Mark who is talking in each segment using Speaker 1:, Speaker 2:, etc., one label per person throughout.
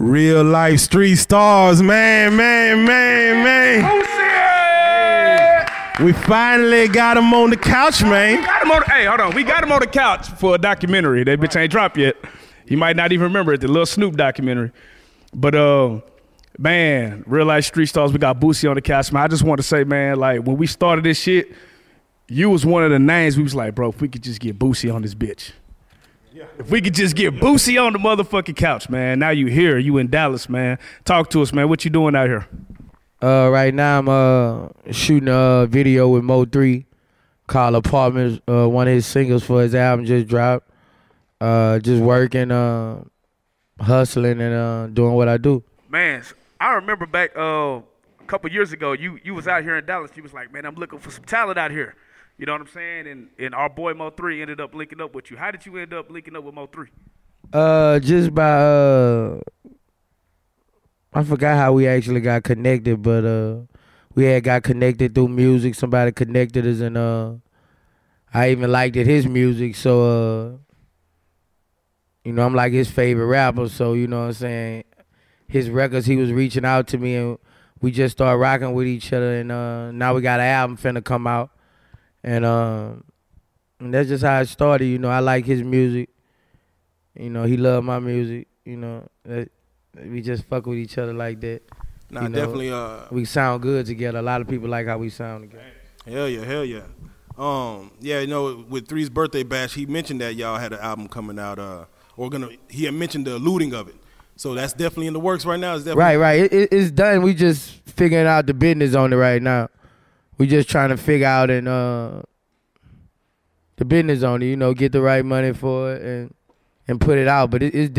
Speaker 1: Real life street stars, man, man, man, man. We finally got him on the couch, man.
Speaker 2: Got him on, hey, hold on. We got him on the couch for a documentary. That bitch ain't dropped yet. He might not even remember it, the little Snoop documentary. But uh, man, real life street stars. We got Boosie on the couch, man. I just want to say, man, like when we started this shit, you was one of the names. We was like, bro, if we could just get Boosie on this bitch. If we could just get Boosie on the motherfucking couch, man. Now you here, you in Dallas, man. Talk to us, man. What you doing out here?
Speaker 3: Uh, right now I'm uh shooting a video with Mo Three, called Apartments. Uh, one of his singles for his album just dropped. Uh, just working, uh, hustling and uh doing what I do.
Speaker 2: Man, I remember back uh, a couple years ago, you you was out here in Dallas. You was like, man, I'm looking for some talent out here. You know what I'm saying? And and our boy Mo Three ended up linking up with you. How did you end up linking up with Mo Three?
Speaker 3: Uh, just by uh, I forgot how we actually got connected, but uh, we had got connected through music. Somebody connected us, and uh, I even liked it his music. So uh, you know, I'm like his favorite rapper. So you know what I'm saying. His records, he was reaching out to me, and we just started rocking with each other. And uh, now we got an album finna come out, and um, and that's just how it started. You know, I like his music. You know, he loved my music. You know, that, we just fuck with each other like that.
Speaker 4: Nah,
Speaker 3: You know,
Speaker 4: definitely. Uh,
Speaker 3: We sound good together. A lot of people like how we sound together.
Speaker 4: hell yeah, hell yeah. Um, yeah, you know, with Three's birthday bash, he mentioned that y'all had an album coming out. Uh, or gonna. He had mentioned the looting of it. So that's definitely in the works right now. It's definitely
Speaker 3: Right, right. It, it, it's done. We just figuring out the business on it right now. We just trying to figure out and uh the business on it. You know, get the right money for it and and put it out. But it, it's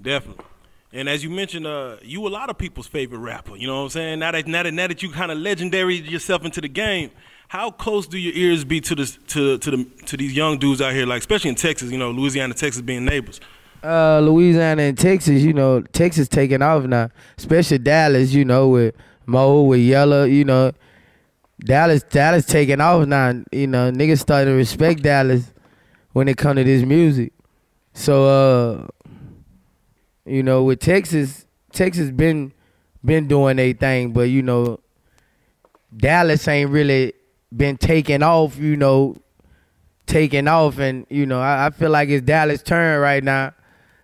Speaker 4: Definitely. And as you mentioned, uh, you a lot of people's favorite rapper. You know what I'm saying? Now that now that, now that you kind of legendary yourself into the game, how close do your ears be to this to to the to these young dudes out here, like especially in Texas? You know, Louisiana, Texas being neighbors.
Speaker 3: uh, Louisiana and Texas, you know, Texas taking off now, especially Dallas, you know, with Mo, with Yella, you know, Dallas, Dallas taking off now. You know, niggas starting to respect Dallas when it come to this music. So, uh, you know, with Texas, Texas been been doing their thing, but you know, Dallas ain't really been taking off. You know, taking off, and you know, I, I feel like it's Dallas' turn right now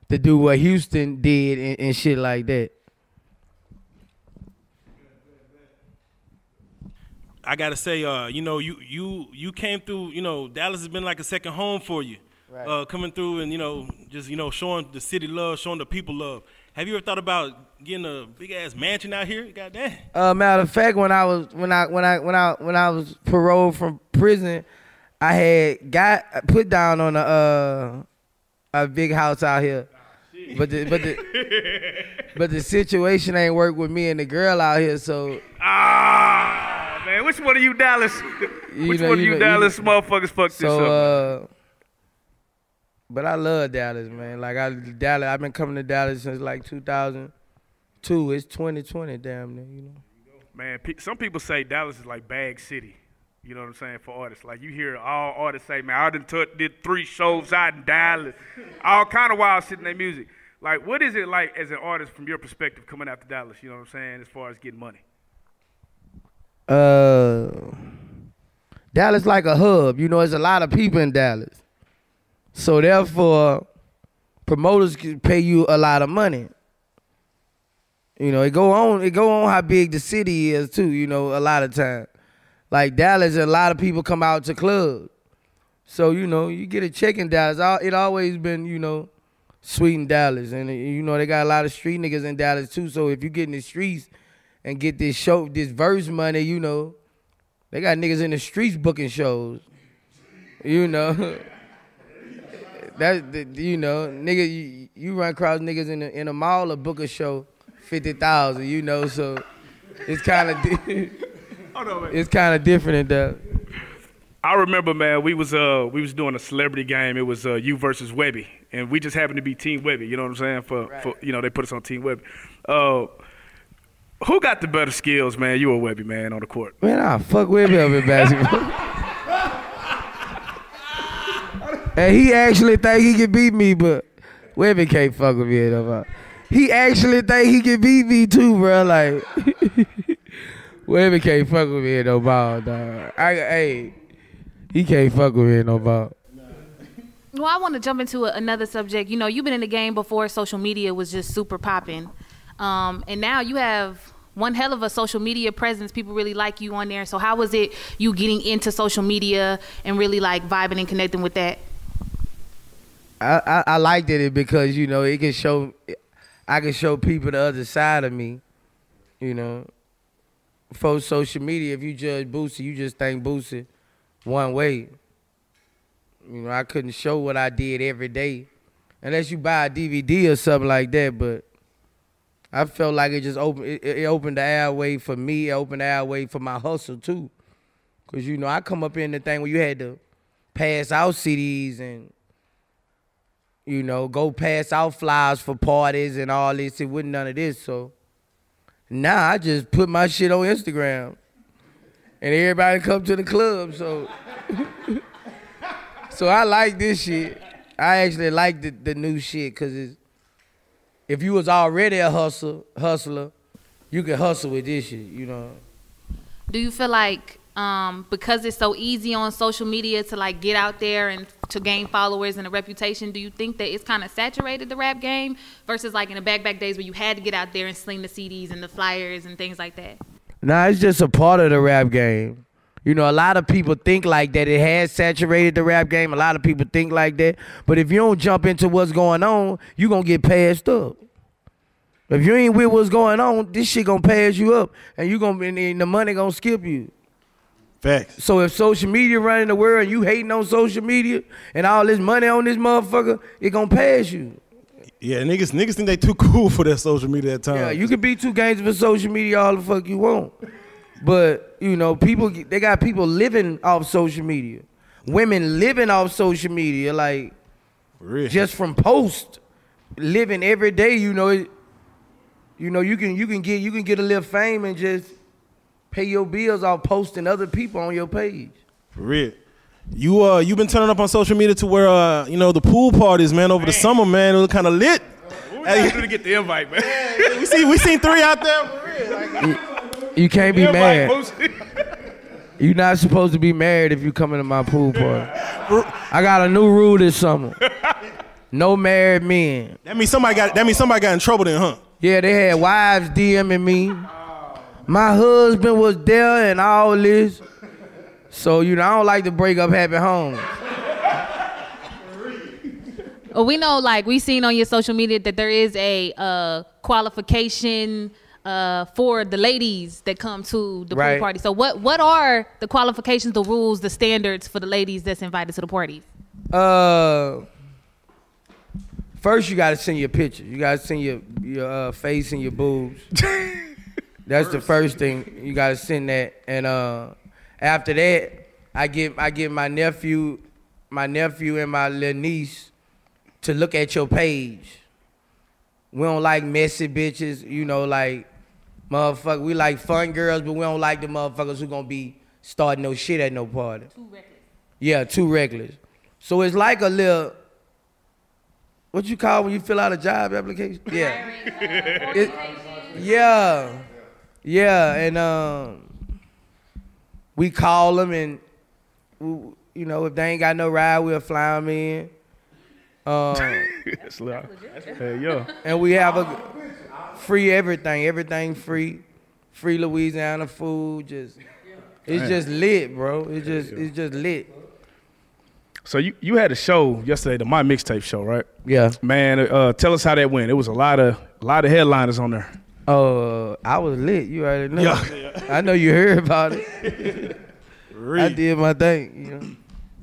Speaker 3: to do what Houston did and, and shit like that.
Speaker 4: I gotta say, uh, you know, you you you came through. You know, Dallas has been like a second home for you.
Speaker 3: Right.
Speaker 4: Uh, coming through and you know, just you know, showing the city love, showing the people love. Have you ever thought about getting a big ass mansion out here? God damn.
Speaker 3: Uh, matter of fact, when I was when I when I when I when I was paroled from prison, I had got put down on a uh, a big house out here, but the but the but the situation ain't work with me and the girl out here. So
Speaker 2: Ah, man, which one of you Dallas?
Speaker 3: You
Speaker 2: which
Speaker 3: know-
Speaker 2: one of
Speaker 3: you
Speaker 2: you
Speaker 3: know-
Speaker 2: Dallas motherfuckers fucked this up?
Speaker 3: so uh, but I love Dallas, man. Like I Dallas, I've been coming to Dallas since like 2002. It's 2020, damn near, you know.
Speaker 2: Man, pe- some people say Dallas is like Bag City. You know what I'm saying for artists. Like you hear all artists say, "Man, I done took, did three shows out in Dallas." all kind of wild shit in their music. Like, what is it like as an artist from your perspective coming out to Dallas? You know what I'm saying as far as getting money.
Speaker 3: Uh Dallas like a hub. You know, there's a lot of people in Dallas. So therefore, promoters can pay you a lot of money. You know, it go on it go on how big the city is too, you know, a lot of time. Like Dallas, a lot of people come out to clubs. So, you know, you get a check in Dallas. It always been, you know, sweet in Dallas. And, you know, they got a lot of street niggas in Dallas too. So if you get in the streets and get this show, this verse money, you know, they got niggas in the streets booking shows. You know. that, you know, nigga, you, you run across niggas in a, in a mall or book a show, 50,000, you know, so it's kind of di- it's kind of different in that.
Speaker 2: I remember, man, we was uh we was doing a celebrity game. It was uh you versus Webbie, and we just happened to be Team Webbie. You know what I'm saying? For for you know they put us on Team Webbie. Uh, who got the better skills, man? You or Webbie, man, on the court?
Speaker 3: Man, I fuck with him in basketball. and he actually think he can beat me, but Webbie can't fuck with me no more. He actually think he can beat me too, bro. Like Webbie can't fuck with me no more, dog. I hey, he can't fuck with me no more.
Speaker 5: Well, I want to jump into a, another subject. You know, you've been in the game before social media was just super popping. Um, and now you have one hell of a social media presence. People really like you on there. So how was it you getting into social media and really like vibing and connecting with that?
Speaker 3: I, I, I liked it because you know it can show I can show people the other side of me. You know, for social media, if you judge Boosie, you just think Boosie one way. You know, I couldn't show what I did every day, unless you buy a DVD or something like that. But I felt like it just opened it, it opened the airway for me, it opened the airway for my hustle too. Cause you know, I come up in the thing where you had to pass out CDs and you know, go pass out flyers for parties and all this. It wasn't none of this. So now I just put my shit on Instagram. And everybody come to the club. So So I like this shit. I actually like the, the new shit because it's if you was already a hustle hustler, you can hustle with this shit, you know.
Speaker 5: Do you feel like um, because it's so easy on social media to like get out there and to gain followers and a reputation, do you think that it's kind of saturated the rap game versus like in the back back days where you had to get out there and sling the CDs and the flyers and things like that?
Speaker 3: Nah, it's just a part of the rap game. You know, a lot of people think like that. It has saturated the rap game. A lot of people think like that. But if you don't jump into what's going on, you gonna get passed up. If you ain't with what's going on, this shit gonna pass you up, and you gonna and the money gonna skip you.
Speaker 4: Facts.
Speaker 3: So if social media running the world, and you hating on social media and all this money on this motherfucker, it gonna pass you.
Speaker 4: Yeah, niggas niggas think they too cool for that social media at times.
Speaker 3: Yeah, you can be too games for social media all the fuck you want. But, you know, people they got people living off social media. Women living off social media, like
Speaker 4: For real.
Speaker 3: just from post. Living every day, you know, it, you know, you can you can get you can get a little fame and just pay your bills off posting other people on your page.
Speaker 4: For real. You uh you been turning up on social media to where uh you know the pool parties man over the summer man it was kind of lit.
Speaker 2: What we gotta do to get the invite, man?
Speaker 4: we see we seen three out there. For real. Like,
Speaker 3: You can't be
Speaker 2: Invite,
Speaker 3: mad. You're not supposed to be married if you come into my pool party. I got a new rule this summer. No married men.
Speaker 4: that means somebody got that means somebody got in trouble then, huh?
Speaker 3: Yeah, they had wives DMing me. My husband was there and all this. So, you know, I don't like to break up happy homes.
Speaker 5: Well, we know, like we seen on your social media, that there is a uh, qualification uh, for the ladies that come to the
Speaker 3: Right.
Speaker 5: pool party. So, what what are the qualifications, the rules, the standards for the ladies that's invited to the party?
Speaker 3: Uh, first you gotta send your picture. You gotta send your your uh, face and your boobs. That's the first thing you gotta send that. And uh, after that, I get I get my nephew, my nephew and my little niece to look at your page. We don't like messy bitches, you know, like motherfucker. We like fun girls, but we don't like the motherfuckers who gonna be starting no shit at no party. Yeah, too reckless. So it's like a little. What you call when you fill out a job application? Yeah. It- yeah. Yeah, and um, we call them and, you know, if they ain't got no ride, we'll fly them in. Um,
Speaker 2: That's loud. Hey, yo.
Speaker 3: and we have a free everything, everything free, free Louisiana food. Just it's just lit, bro. It's just it's just lit.
Speaker 2: So you, you had a show yesterday, the My Mixtape show, right?
Speaker 3: Yeah.
Speaker 2: Man, uh, tell us how that went. It was a lot of a lot of headliners on there.
Speaker 3: Uh, I was lit. You already know. Yeah. I know you heard about it. I did my thing. You know.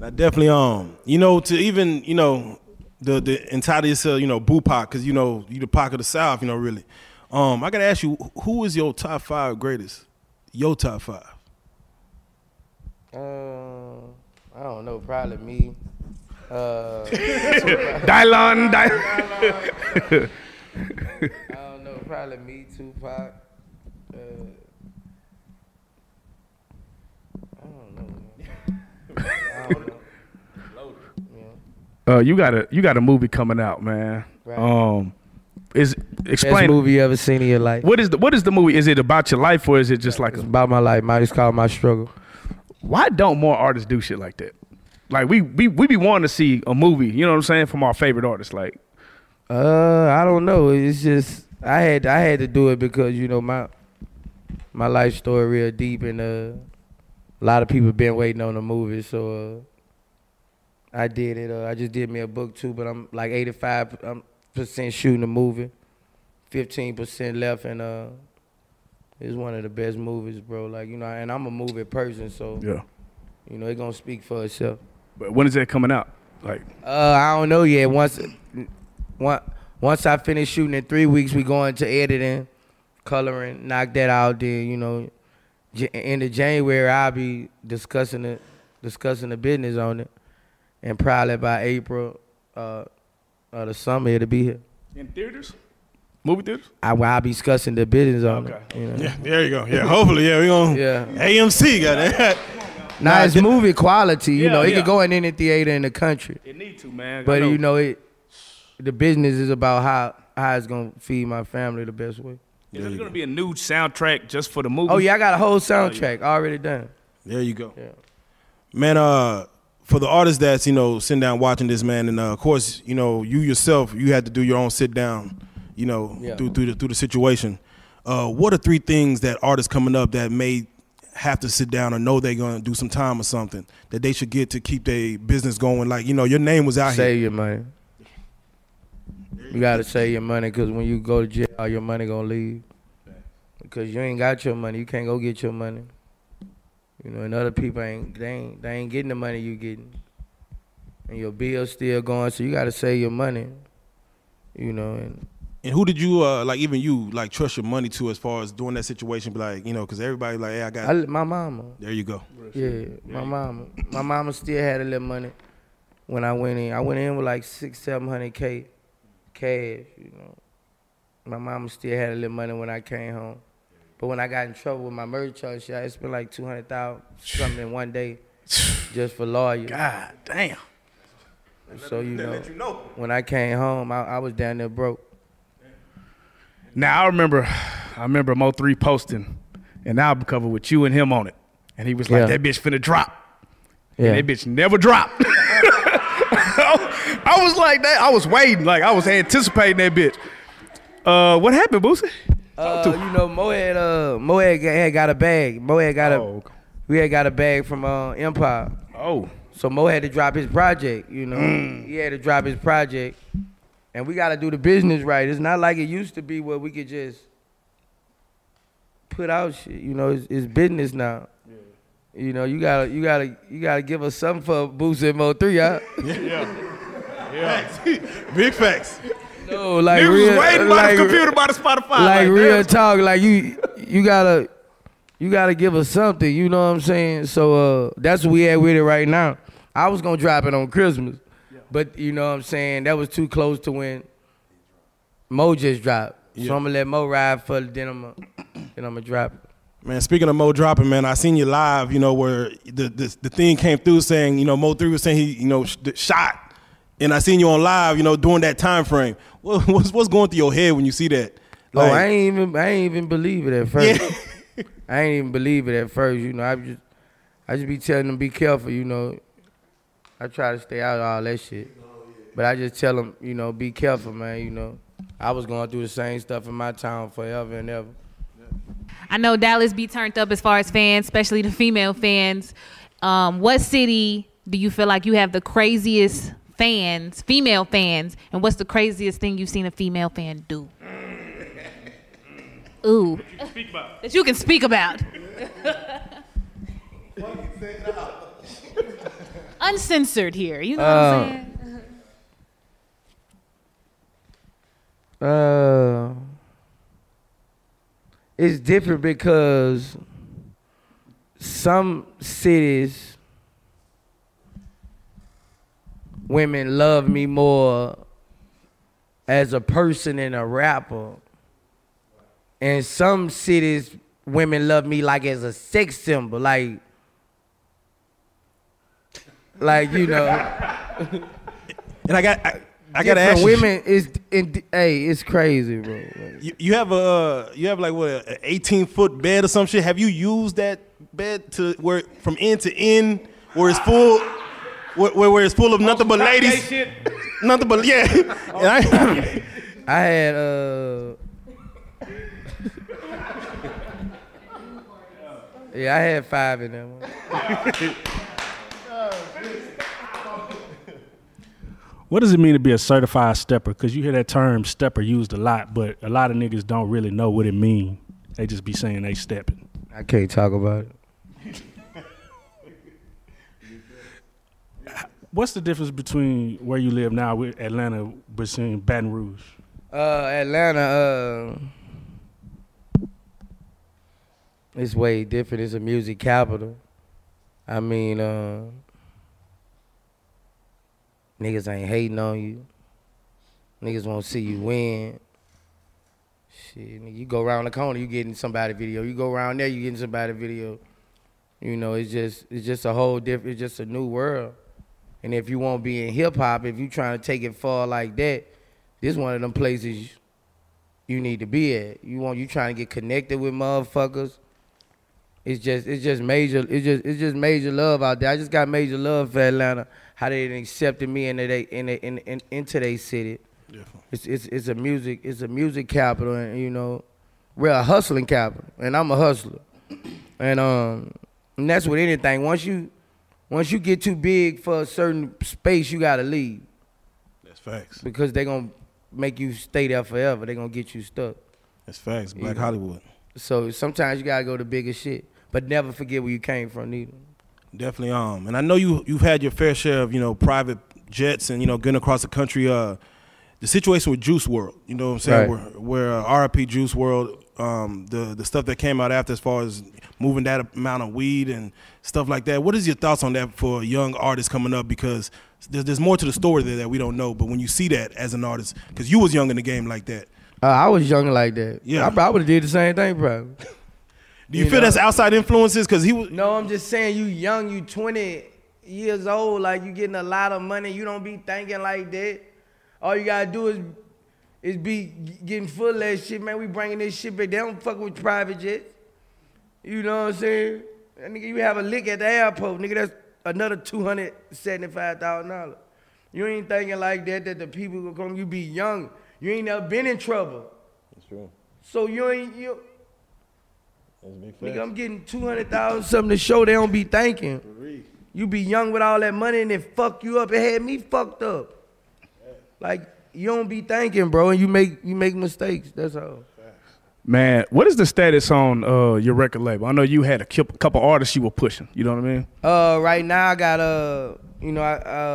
Speaker 4: I definitely um you know to even you know the the entitle yourself you know Bupac because you know you the Pac of the South you know really um I gotta ask you who is your top five greatest your top five
Speaker 3: Uh, I don't know. Probably me. Uh,
Speaker 2: Dylon, Dy-
Speaker 3: I don't know. Probably me, Tupac. Uh, I don't know. I don't know.
Speaker 2: Uh, you got a you got a movie coming out, man.
Speaker 3: Right.
Speaker 2: Um, is
Speaker 3: Best
Speaker 2: explain
Speaker 3: movie you ever seen in your life.
Speaker 2: what is the what is the movie? Is it about your life or is it just like
Speaker 3: It's
Speaker 2: a,
Speaker 3: about my life. Might just call it my struggle.
Speaker 2: why don't more artists do shit like that? Like we we we be wanting to see a movie, you know what I'm saying, from our favorite artists. Like
Speaker 3: Uh, I don't know. It's just I had I had to do it because you know my my life story real deep and uh, a lot of people been waiting on the movie, so uh, I did it. Uh, I just did me a book too, but I'm like 85 um, percent shooting the movie, 15 percent left, and uh, it's one of the best movies, bro. Like you know, and I'm a movie person, so
Speaker 2: yeah.
Speaker 3: you know it's gonna speak for itself.
Speaker 2: But when is that coming out? Like
Speaker 3: Uh, I don't know yet. Once, once, once I finish shooting in three weeks, we go into editing, coloring, knock that out. Then you know, end of January, I'll be discussing it, discussing the business on it, and probably by April, uh, uh the summer it'll be here.
Speaker 2: in theaters, movie theaters.
Speaker 3: I, I'll be discussing the business on
Speaker 2: Okay.
Speaker 3: it. You know?
Speaker 4: Yeah, there you go. Yeah, hopefully, yeah, we gonna
Speaker 3: Yeah.
Speaker 4: AMC got that.
Speaker 3: Now it's movie quality. You
Speaker 2: Yeah,
Speaker 3: know, it
Speaker 2: yeah.
Speaker 3: can go in any theater in the country.
Speaker 2: It need to, man.
Speaker 3: But you know, it the business is about how how it's gonna feed my family the best way.
Speaker 2: is there gonna be a new soundtrack just for the movie?
Speaker 3: Oh yeah, I got a whole soundtrack already done.
Speaker 4: There you go.
Speaker 3: Yeah.
Speaker 4: Man, uh, for the artists that's, you know, sitting down watching this, man, and uh, of course, you know, you yourself, you had to do your own sit down, you know,
Speaker 3: Yeah.
Speaker 4: through through the through the situation. Uh, what are three things that artists coming up that may have to sit down or know they're gonna do some time or something that they should get to keep their business going? Like, you know, your name was out here.
Speaker 3: Save your money. You gotta save your money because when you go to jail, your money gonna leave. Because you ain't got your money, you can't go get your money. You know, and other people ain't they ain't they ain't getting the money you getting, and your bills still going. So you gotta save your money. You know, and
Speaker 4: And who did you uh like even you like trust your money to as far as doing that situation? Be like, you know, because everybody like, hey, I got.
Speaker 3: I, my mama.
Speaker 4: there you go.
Speaker 3: Yeah, my mama. My mama still had a little money when I went in. I went in with like six, seven hundred K cash, you know. My mama still had a little money when I came home. But when I got in trouble with my murder charge, it's been like two hundred thousand something in one day just for lawyers.
Speaker 2: God damn.
Speaker 3: So you know, when I came home, I, I was down there broke.
Speaker 2: Now I remember, I remember Mo three posting an album cover with you and him on it, and he was like,
Speaker 3: Yeah.
Speaker 2: "That bitch finna drop."
Speaker 3: Yeah.
Speaker 2: And that bitch never dropped. I was like that. I was waiting, like I was anticipating that bitch. Uh, what happened, Boosie?
Speaker 3: Uh, you know, Mo had uh, Mo had, got- a bag. Mo had got a,
Speaker 2: Oh, okay.
Speaker 3: we had got a bag from uh, Empire.
Speaker 2: Oh,
Speaker 3: So Mo had to drop his project, you know. He had to drop his project. And we gotta do the business right. It's not like it used to be where we could just put out shit. You know, it's, it's business now. You know, you gotta you gotta you gotta give us something for Boost and Mo three, huh? Yeah.
Speaker 4: Big facts.
Speaker 3: No, like
Speaker 2: niggas
Speaker 3: real,
Speaker 2: was waiting by
Speaker 3: like,
Speaker 2: the computer by the Spotify.
Speaker 3: like,
Speaker 2: damn.
Speaker 3: real talk. Like you you gotta you gotta give us something. You know what I'm saying? So uh, that's what we had with it right now. I was gonna drop it on Christmas, but you know what I'm saying that was too close to when Mo just dropped. So I'm gonna let Mo ride for the then I'm gonna, then I'm gonna drop it.
Speaker 4: Man, speaking of Mo dropping, man, I seen you live. You know where the the, the thing came through saying, you know, Mo three was saying he, you know, sh- shot, and I seen you on live. You know, during that time frame. What, what's what's going through your head when you see that?
Speaker 3: oh, I ain't even I ain't even believe it at first.
Speaker 4: Yeah.
Speaker 3: I ain't even believe it at first. You know, I just I just be telling them be careful. You know, I try to stay out of all that shit, but I just tell them, you know, be careful, man. You know, I was going through the same stuff in my town forever and ever.
Speaker 5: I know Dallas be turned up as far as fans, especially the female fans. Um, what city do you feel like you have the craziest fans, female fans, and what's the craziest thing you've seen a female fan do? Ooh, that you can speak about. Uncensored here, you know what
Speaker 3: Uh,
Speaker 5: I'm saying?
Speaker 3: Uh, it's different because some cities women love me more as a person and a rapper. And some cities women love me like as a sex symbol, like like you know.
Speaker 4: And I got I, I gotta ask you,
Speaker 3: women is in, hey, it's crazy, bro. Like,
Speaker 4: you, you have a uh, you have like what an 18 foot bed or some shit. Have you used that bed to where from end to end where it's full, where, where, where it's full of nothing but ladies, nothing but yeah. And I,
Speaker 3: I had uh Yeah, I had five in that one.
Speaker 6: What does it mean to be a certified stepper? Because you hear that term stepper used a lot, but a lot of niggas don't really know what it mean. They just be saying they stepping.
Speaker 3: I can't talk about it.
Speaker 6: What's the difference between where you live now with Atlanta between Baton Rouge?
Speaker 3: Uh Atlanta, uh it's way different. It's a music capital. I mean, uh niggas ain't hating on you. Niggas won't see you win. Shit, you go around the corner, you getting somebody video. You go around there, you getting somebody video. You know, it's just it's just a whole different. It's just a new world. And if you want to be in hip hop, if you trying to take it far like that, this one of them places you need to be at. You want you trying to get connected with motherfuckers. It's just it's just major it's just it's just major love out there. I just got major love for Atlanta. How they accepted me into they in, they- in, in into their city. It's it's it's a music it's a music capital and you know we're a hustling capital and I'm a hustler. And um and that's with anything. Once you once you get too big for a certain space, you gotta leave
Speaker 4: that's facts.
Speaker 3: because they gonna make you stay there forever. they gonna get you stuck.
Speaker 4: That's facts. Black
Speaker 3: Yeah.
Speaker 4: Hollywood.
Speaker 3: So sometimes you gotta go to bigger shit, but never forget where you came from, neither.
Speaker 4: Definitely. Um, and I know you you've had your fair share of you know private jets and you know getting across the country. Uh, the situation with Juice WRLD, you know what I'm saying?
Speaker 3: Right.
Speaker 4: Where, where uh, RIP Juice WRLD, um, the the stuff that came out after as far as moving that amount of weed and stuff like that. What is your thoughts on that for young artists coming up? Because there's, there's more to the story there that we don't know. But when you see that as an artist, because you was young in the game like that,
Speaker 3: Uh, I was young like that.
Speaker 4: Yeah.
Speaker 3: I probably would have did the same thing, probably.
Speaker 4: do you,
Speaker 3: You
Speaker 4: feel
Speaker 3: know.
Speaker 4: that's outside influences? Because he was.
Speaker 3: No, I'm just saying you young, you 20 years old, like you getting a lot of money. You don't be thinking like that. All you gotta do is is be getting full of that shit, man. We bringing this shit back. They don't fuck with private jets. You know what I'm saying? That nigga, you have a lick at the airport, nigga. That's another two hundred seventy-five thousand dollars. You ain't thinking like that. That the people gonna come. You be young. You ain't never been in trouble.
Speaker 4: That's true.
Speaker 3: So you ain't you.
Speaker 4: That's
Speaker 3: Nigga, I'm getting two hundred thousand something to show. They don't be thinking. You be young with all that money and it fuck you up. It had me fucked up. Like you don't be thinking, bro, and you make you make mistakes. That's all.
Speaker 2: Man, what is the status on uh, your record label? I know you had a couple artists you were pushing. You know what I mean?
Speaker 3: Uh, right now I got uh, you know, I,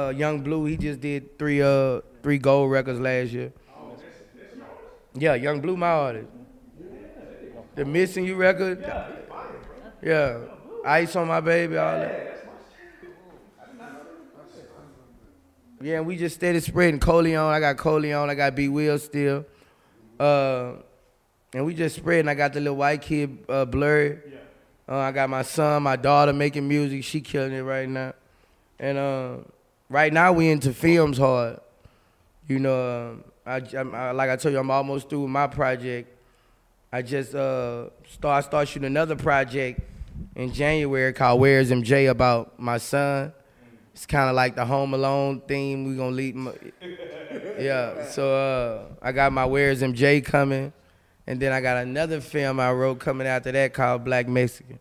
Speaker 3: uh, Yung Bleu. He just did three uh three gold records last year. Yeah, Yung Bleu, my artist. The Missing You record. Yeah, Ice on My Baby, all that. Yeah, and we just steady spreading. Coleon, I got Coleon, I got B Will still. Uh, and we just spreading. I got the little white kid, uh, Blurry. Uh, I got my son, my daughter making music. She killing it right now. And uh, right now we into films hard. You know, uh, I, I, like I told you, I'm almost through with my project. I just uh, start start shooting another project in January called Where's MJ about my son. It's kind of like the Home Alone theme. We gonna leave. My, yeah. So uh, I got my Where's MJ coming, and then I got another film I wrote coming after that called Black Mexican.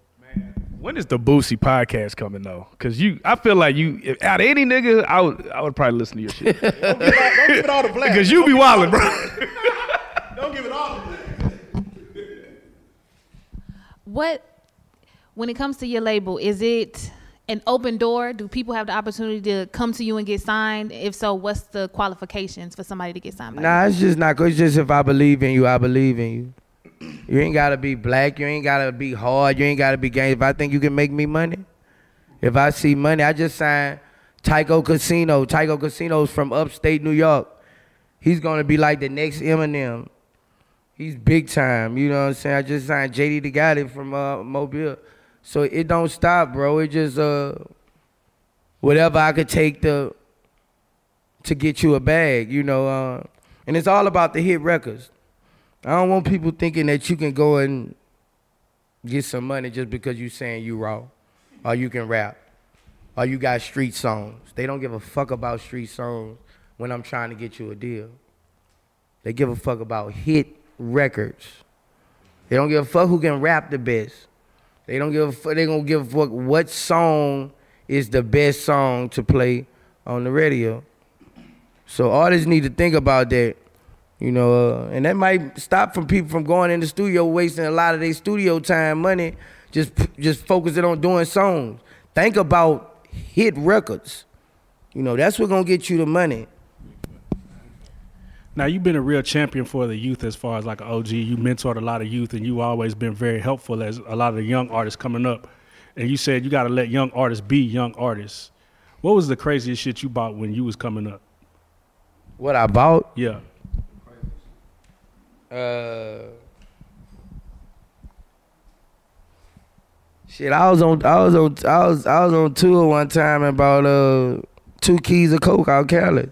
Speaker 2: When is the Boosie podcast coming though? Cause you, I feel like you, if, out of any nigga, I would, I would probably listen to your shit.
Speaker 4: Don't give it all the black.
Speaker 2: Cause you be wildin', bro.
Speaker 4: Don't give it all the black.
Speaker 5: What, when it comes to your label, is it an open door? Do people have the opportunity to come to you and get signed? If so, what's the qualifications for somebody to get signed by you?
Speaker 3: Nah, it's just not. It's just if I believe in you, I believe in you. You ain't gotta be black. You ain't gotta be hard. You ain't gotta be gay. If I think you can make me money, if I see money, I just signed Tyco Casino. Tyco Casino's from upstate New York. He's gonna be like the next Eminem. He's big time. You know what I'm saying? I just signed JD the Gotti from uh, Mobile. So it don't stop, bro. It just uh whatever I could take to to get you a bag, you know. Uh, and it's all about the hit records. I don't want people thinking that you can go and get some money just because you saying you raw, or you can rap, or you got street songs. They don't give a fuck about street songs when I'm trying to get you a deal. They give a fuck about hit records. They don't give a fuck who can rap the best. They don't give a fuck. They gonna give a fuck what song is the best song to play on the radio. So artists need to think about that, you know, uh, and that might stop from people from going in the studio wasting a lot of their studio time, money, just just focusing on doing songs. Think about hit records. You know, that's what gonna get you the money.
Speaker 6: Now you've been a real champion for the youth as far as like an OG. You mentored a lot of youth, and you've always been very helpful as a lot of the young artists coming up. And you said you got to let young artists be young artists. What was the craziest shit you bought when you was coming up?
Speaker 3: What I bought?
Speaker 6: Yeah.
Speaker 3: Uh, shit, I was on, I was on, I was, I was on tour one time and bought uh two keys of coke out Cali.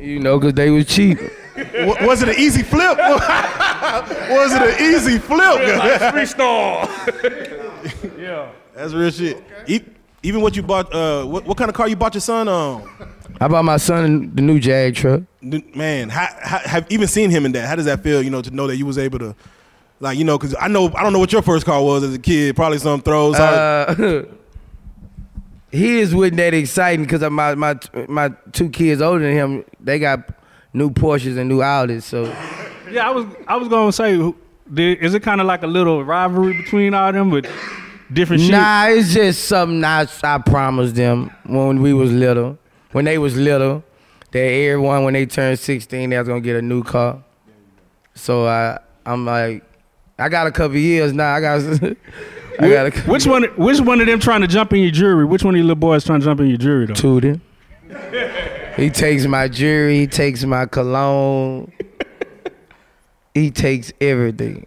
Speaker 3: You know, cause they was cheap.
Speaker 1: Wa- Was it an easy flip? was it an easy flip?
Speaker 2: Yeah.
Speaker 4: That's real shit. E- Even what you bought, uh, what, what kind of car you bought your son on?
Speaker 3: I bought my son the new Jag truck.
Speaker 4: Man, how, how, have even seen him in that? How does that feel? You know, to know that you was able to, like, you know, because I know I don't know what your first car was as a kid. Probably some throws.
Speaker 3: Uh, his wasn't that exciting because my my my two kids older than him. They got new Porsches and new Audis. So
Speaker 6: Yeah, I was I was gonna say, is it kind of like a little rivalry between all them with different shit?
Speaker 3: nah, it's just something I I promised them when we was little. When they was little, that everyone when they turned sixteen, they was gonna get a new car. So I I'm like, I got a couple years now. I got I got a couple
Speaker 6: Which one? Which one of them trying to jump in your jury? Which one of these little boys trying to jump in your jury though?
Speaker 3: Tootie. he takes my jewelry, he takes my cologne. he takes everything.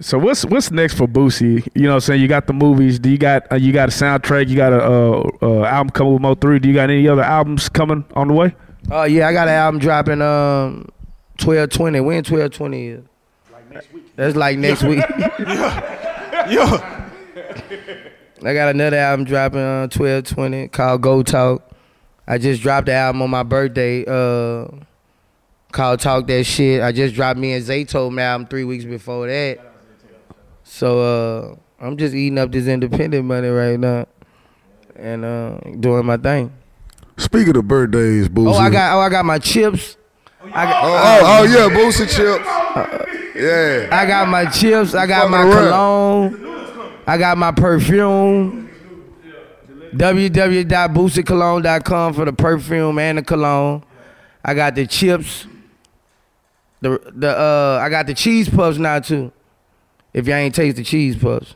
Speaker 2: So what's what's next for Boosie? You know, what I'm saying you got the movies. Do you got uh, you got a soundtrack? You got a uh, uh, album coming with Mo three? Do you got any other albums coming on the way?
Speaker 3: Oh yeah, I got an album dropping um twelve twenty. When twelve twenty is? That's like next week.
Speaker 4: Yo,
Speaker 3: I got another album dropping on twelve twenty called Go Talk. I just dropped the album on my birthday, uh called Talk That Shit. I just dropped me and Zayto album three weeks before that. So uh I'm just eating up this independent money right now and uh doing my thing.
Speaker 7: Speaking of birthdays, Boosie.
Speaker 3: Oh I got oh I got my chips. I got,
Speaker 7: Oh, oh, oh, yeah, Boosie chips. Yeah.
Speaker 3: I got my chips. I got my cologne. I got my perfume. www.boostedcologne.com for the perfume and the cologne. I got the chips. The the uh I got the cheese puffs now too. If y'all ain't taste the cheese puffs.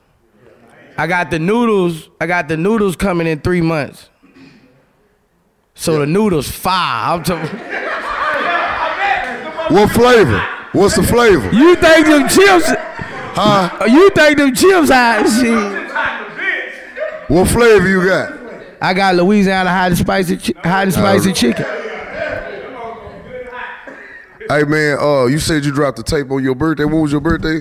Speaker 3: I got the noodles. I got the noodles coming in three months. So the noodles fire. I'm talking.
Speaker 7: What flavor? What's the flavor?
Speaker 3: You think them chips? Huh? You think them chips hot? Shit.
Speaker 7: What flavor you got?
Speaker 3: I got Louisiana hot and spicy, chi- hot and spicy chicken.
Speaker 7: Hey man, uh, you said you dropped the tape on your birthday. When was your birthday?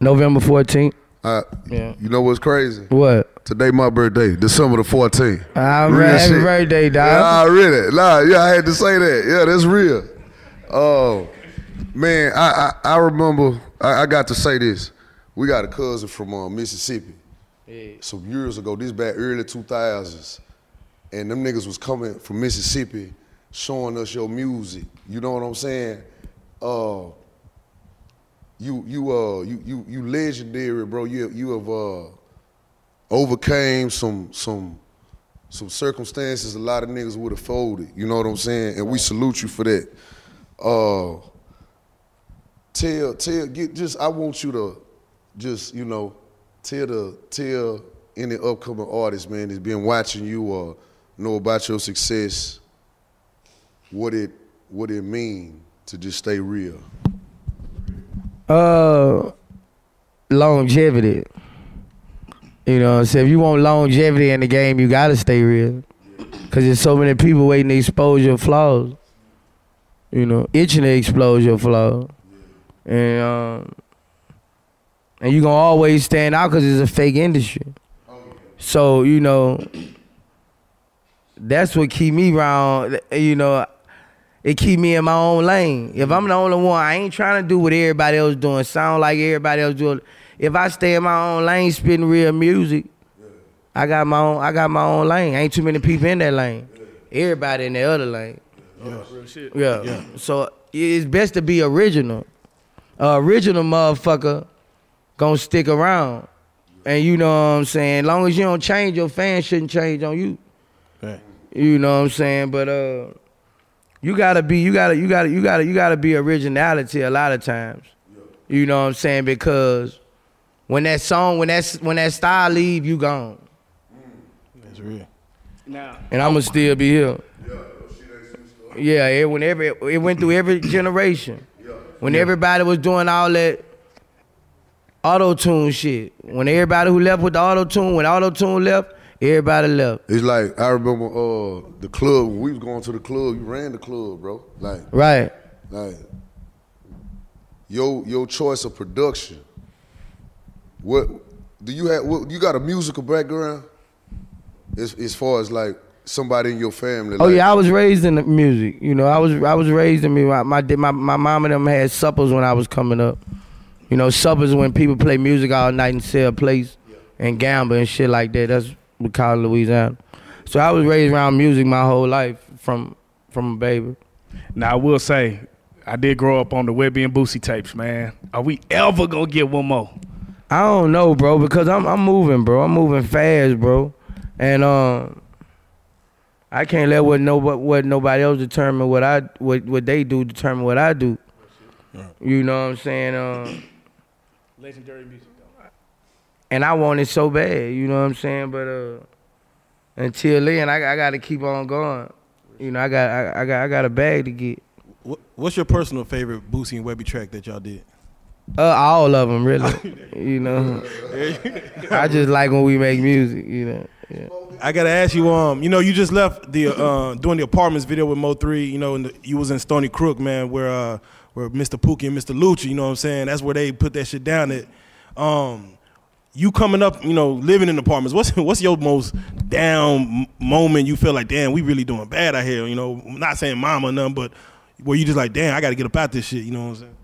Speaker 3: November 14th.
Speaker 7: Uh,
Speaker 3: Yeah.
Speaker 7: You know what's crazy?
Speaker 3: What?
Speaker 7: Today my birthday, December the 14th.
Speaker 3: I'm
Speaker 7: Real
Speaker 3: happy
Speaker 7: shit.
Speaker 3: birthday, dog.
Speaker 7: Nah, really. Nah, yeah, I had to say that. Yeah, that's real. Oh, man, I I, I remember I, I got to say this. We got a cousin from uh, Mississippi. Some years ago, this back early 2000s. And them niggas was coming from Mississippi showing us your music. You know what I'm saying? Uh you you uh you you you legendary, bro. You you have uh overcame some some some circumstances a lot of niggas would have folded. You know what I'm saying? And we salute you for that. Uh, tell tell get just I want you to just you know tell the tell any upcoming artist man that's been watching you or know about your success what it what it mean to just stay real.
Speaker 3: Uh, longevity. You know, what I'm saying if you want longevity in the game, you gotta stay real. Cause there's so many people waiting to expose your flaws. You know, itching to expose your flaws, and um, and you gonna always stand out because it's a fake industry. So you know, that's what keep me around. You know, it keep me in my own lane. If I'm the only one, I ain't trying to do what everybody else doing. Sound like everybody else doing. If I stay in my own lane, spitting real music, I got my own. I got my own lane. Ain't too many people in that lane. Everybody in the other lane. Yeah. Yeah. So it's best to be original. A original motherfucker gonna stick around. And you know what I'm saying? As long as you don't change, your fans shouldn't change on you.
Speaker 4: Right.
Speaker 3: You know what I'm saying? But uh you gotta be you gotta you gotta you gotta you gotta be originality a lot of times. You know what I'm saying? Because when that song, when that when that style leave, you gone.
Speaker 4: That's real.
Speaker 2: Now,
Speaker 3: And I'ma still be here. Yeah, it whenever it, it went through every generation. When everybody was doing all that auto tune shit. When everybody who left with the auto tune, when auto tune left, everybody left.
Speaker 7: It's like I remember uh the club when we was going to the club. You ran the club, bro. Like
Speaker 3: Right.
Speaker 7: like your your choice of production. What do you have? What, you got a musical background? As as far as like somebody in your family.
Speaker 3: Oh
Speaker 7: like,
Speaker 3: yeah, I was raised in the music. You know, I was I was raised in me. My my my, my mom and them had suppers when I was coming up. You know, suppers when people play music all night and sell plates and gamble and shit like that. That's what we call it Louisiana. So I was raised around music my whole life from from a baby.
Speaker 2: now I will say, I did grow up on the Webbie and Boosie tapes, man. Are we ever gonna get one more?
Speaker 3: I don't know, bro, because I'm I'm moving, bro. I'm moving fast, bro, and um, I can't let what no what nobody else determine what I what what they do determine what I do. You know what I'm saying? Um,
Speaker 2: Legendary music, though.
Speaker 3: and I want it so bad. You know what I'm saying? But uh, until then, I I got to keep on going. You know, I got I, I got I got a bag to get.
Speaker 4: What, what's your personal favorite Boosie and Webbie track that y'all did?
Speaker 3: Uh, all of them, really. you know, I just like when we make music. You know. Yeah.
Speaker 4: I gotta ask you, um, you know, you just left the uh doing the apartments video with Mo three, you know, and you was in Stony Crook, man, where uh where Mr. Pookie and Mr. Lucci, you know what I'm saying? That's where they put that shit down at. Um, you coming up, you know, living in apartments. What's what's your most down moment? You feel like, damn, we really doing bad out here. You know, I'm not saying mama or nothing, but where you just like, damn, I got to get up out this shit. You know what I'm saying?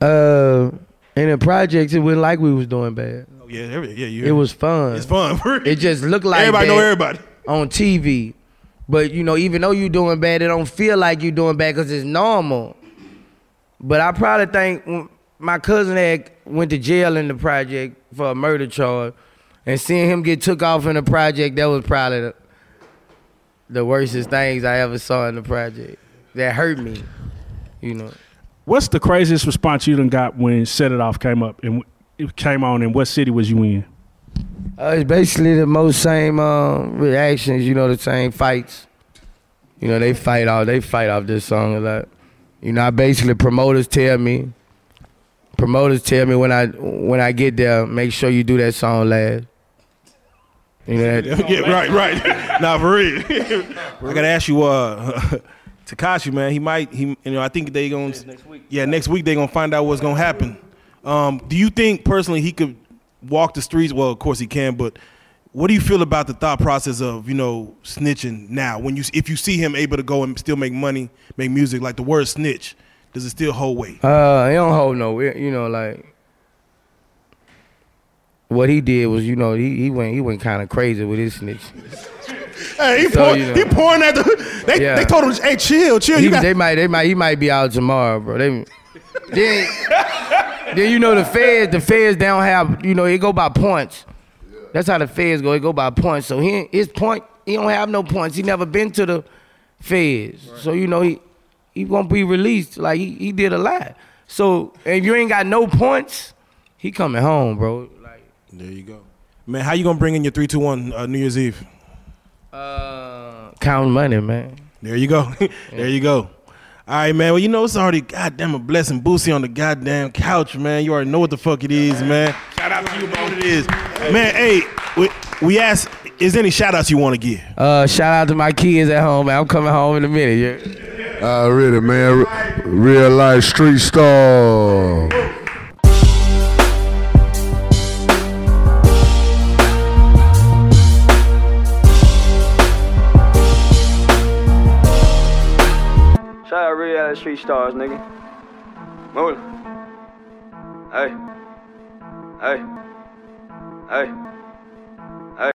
Speaker 3: Uh, in the projects, it wasn't like we was doing bad.
Speaker 4: Yeah, every, yeah, you.
Speaker 3: It was fun.
Speaker 4: It's fun.
Speaker 3: It just looked like
Speaker 4: everybody
Speaker 3: that
Speaker 4: know everybody.
Speaker 3: on TV. But you know, even though you doing bad, it don't feel like you doing bad because it's normal. But I probably think my cousin had went to jail in the project for a murder charge, and seeing him get took off in the project, that was probably the, the worstest things I ever saw in the project. That hurt me, you know.
Speaker 6: What's the craziest response you done got when Set It Off came up and it came on? And what city was you in?
Speaker 3: Uh, it's basically the most same um, reactions, you know, the same fights. You know, they fight off, they fight off this song a lot. You know, I basically promoters tell me, promoters tell me when I when I get there, make sure you do that song last. You know that.
Speaker 4: yeah, right, right. nah, for real. I gotta ask you, uh, Tekashi, man. He might, he, you know, I think they gonna, yeah, next week they gonna find out what's gonna happen. Um, do you think personally he could walk the streets? Well, of course he can, but what do you feel about the thought process of you know snitching now? When you, if you see him able to go and still make money, make music, like the word snitch, does it still hold weight?
Speaker 3: Uh, it don't hold no, you know, like what he did was, you know, he he went he went kind of crazy with his snitch.
Speaker 4: Hey, he,
Speaker 3: So,
Speaker 4: pour,
Speaker 3: you know.
Speaker 4: he pouring at the. They,
Speaker 3: Yeah.
Speaker 4: they told him, "Hey, chill, chill."
Speaker 3: He,
Speaker 4: You got,
Speaker 3: they might, they might, he might be out tomorrow, bro. They, then, then you know the feds, the feds they don't have, you know, it go by points. That's how the feds go. It go by points. So he, his point, he don't have no points. He never been to the feds, so you know he, he won't be released. Like he, he did a lot. So if you ain't got no points, he coming home, bro. Like,
Speaker 4: there you go, man. How you gonna bring in your three, two, one uh, New Year's Eve?
Speaker 3: uh, counting money, man.
Speaker 4: There you go. there you go. All right, man. Well, you know it's already goddamn a blessing Boosie on the goddamn couch, man. You already know what the fuck it is, man.
Speaker 2: Shout out to you, bro.
Speaker 4: It is. Man, hey, we, we asked, is there any shout outs you want to give?
Speaker 3: Uh, shout out to my kids at home, man. I'm coming home in a minute. Yeah.
Speaker 7: Uh, really, man. Real life street star.
Speaker 8: Street stars, nigga. Move. Hey. Hey. Hey.